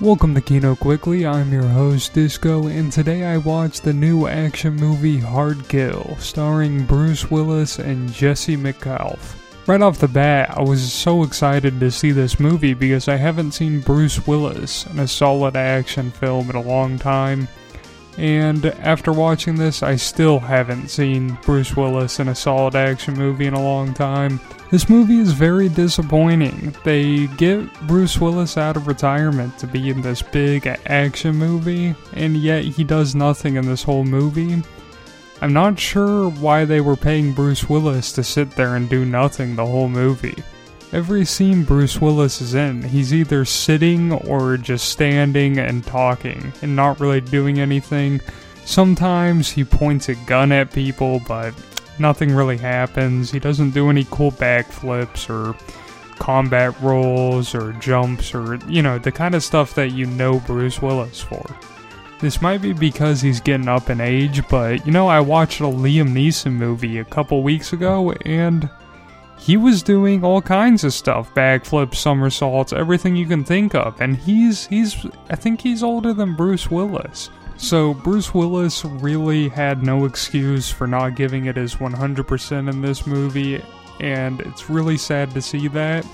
Welcome to Kino Quickly, I'm your host Disco, and today I watched the new action movie Hard Kill, starring Bruce Willis and Jesse Metcalfe. Right off the bat, I was so excited to see this movie because I haven't seen Bruce Willis in a solid action film in a long time. And after watching this, I still haven't seen Bruce Willis in a solid action movie in a long time. This movie is very disappointing. They get Bruce Willis out of retirement to be in this big action movie, and yet he does nothing in this whole movie. I'm not sure why they were paying Bruce Willis to sit there and do nothing the whole movie. Every scene Bruce Willis is in, he's either sitting or just standing and talking and not really doing anything. Sometimes he points a gun at people, but nothing really happens. He doesn't do any cool backflips or combat rolls or jumps or, you know, the kind of stuff that you know Bruce Willis for. This might be because he's getting up in age, but you know, I watched a Liam Neeson movie a couple weeks ago and he was doing all kinds of stuff backflips somersaults everything you can think of and he's he's i think he's older than bruce willis. So bruce willis really had no excuse for not giving it his 100% in this movie and it's really sad to see that.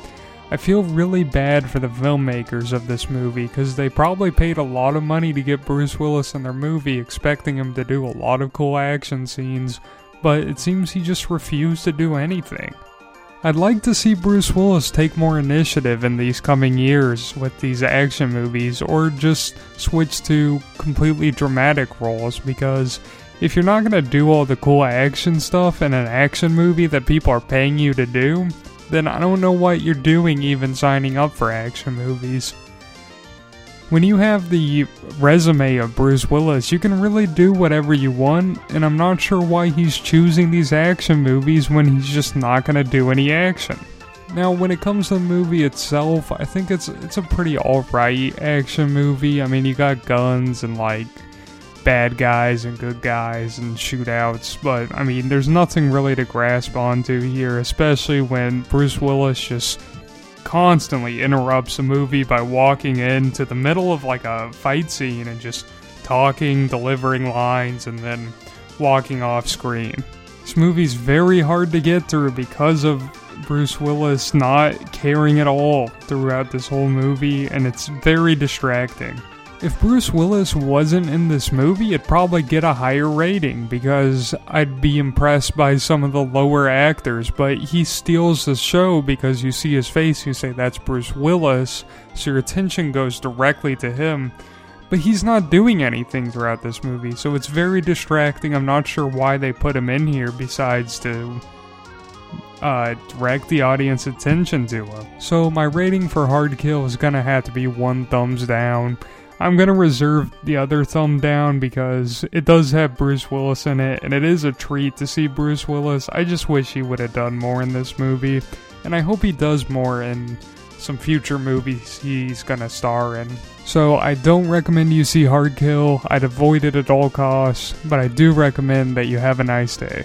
I feel really bad for the filmmakers of this movie because they probably paid a lot of money to get bruce willis in their movie expecting him to do a lot of cool action scenes but it seems he just refused to do anything I'd like to see Bruce Willis take more initiative in these coming years with these action movies, or just switch to completely dramatic roles because if you're not to do all the cool action stuff in an action movie that people are paying you to do, then I don't know what you're doing even signing up for action movies. When you have the resume of Bruce Willis, you can really do whatever you want, and I'm not sure why he's choosing these action movies when he's just not to do any action. Now, when it comes to the movie itself, I think it's it's a pretty alright action movie. I mean, you got guns and like bad guys and good guys and shootouts, but I mean, there's nothing really to grasp onto here, especially when Bruce Willis just constantly interrupts a movie by walking into the middle of like a fight scene and just talking, delivering lines, and then walking off screen. This movie's very hard to get through because of Bruce Willis not caring at all throughout this whole movie, and it's very distracting. If Bruce Willis wasn't in this movie, it'd probably get a higher rating because I'd be impressed by some of the lower actors, but he steals the show because you see his face, you say that's Bruce Willis, so your attention goes directly to him. But he's not doing anything throughout this movie, so it's very distracting. I'm not sure why they put him in here besides to uh, direct the audience attention to him. So my rating for Hard Kill is gonna have to be one thumbs down. I'm gonna reserve the other thumb down because it does have Bruce Willis in it, and it is a treat to see Bruce Willis. I just wish he would have done more in this movie, and I hope he does more in some future movies he's gonna star in. So I don't recommend you see Hard Kill. I'd avoid it at all costs, but I do recommend that you have a nice day.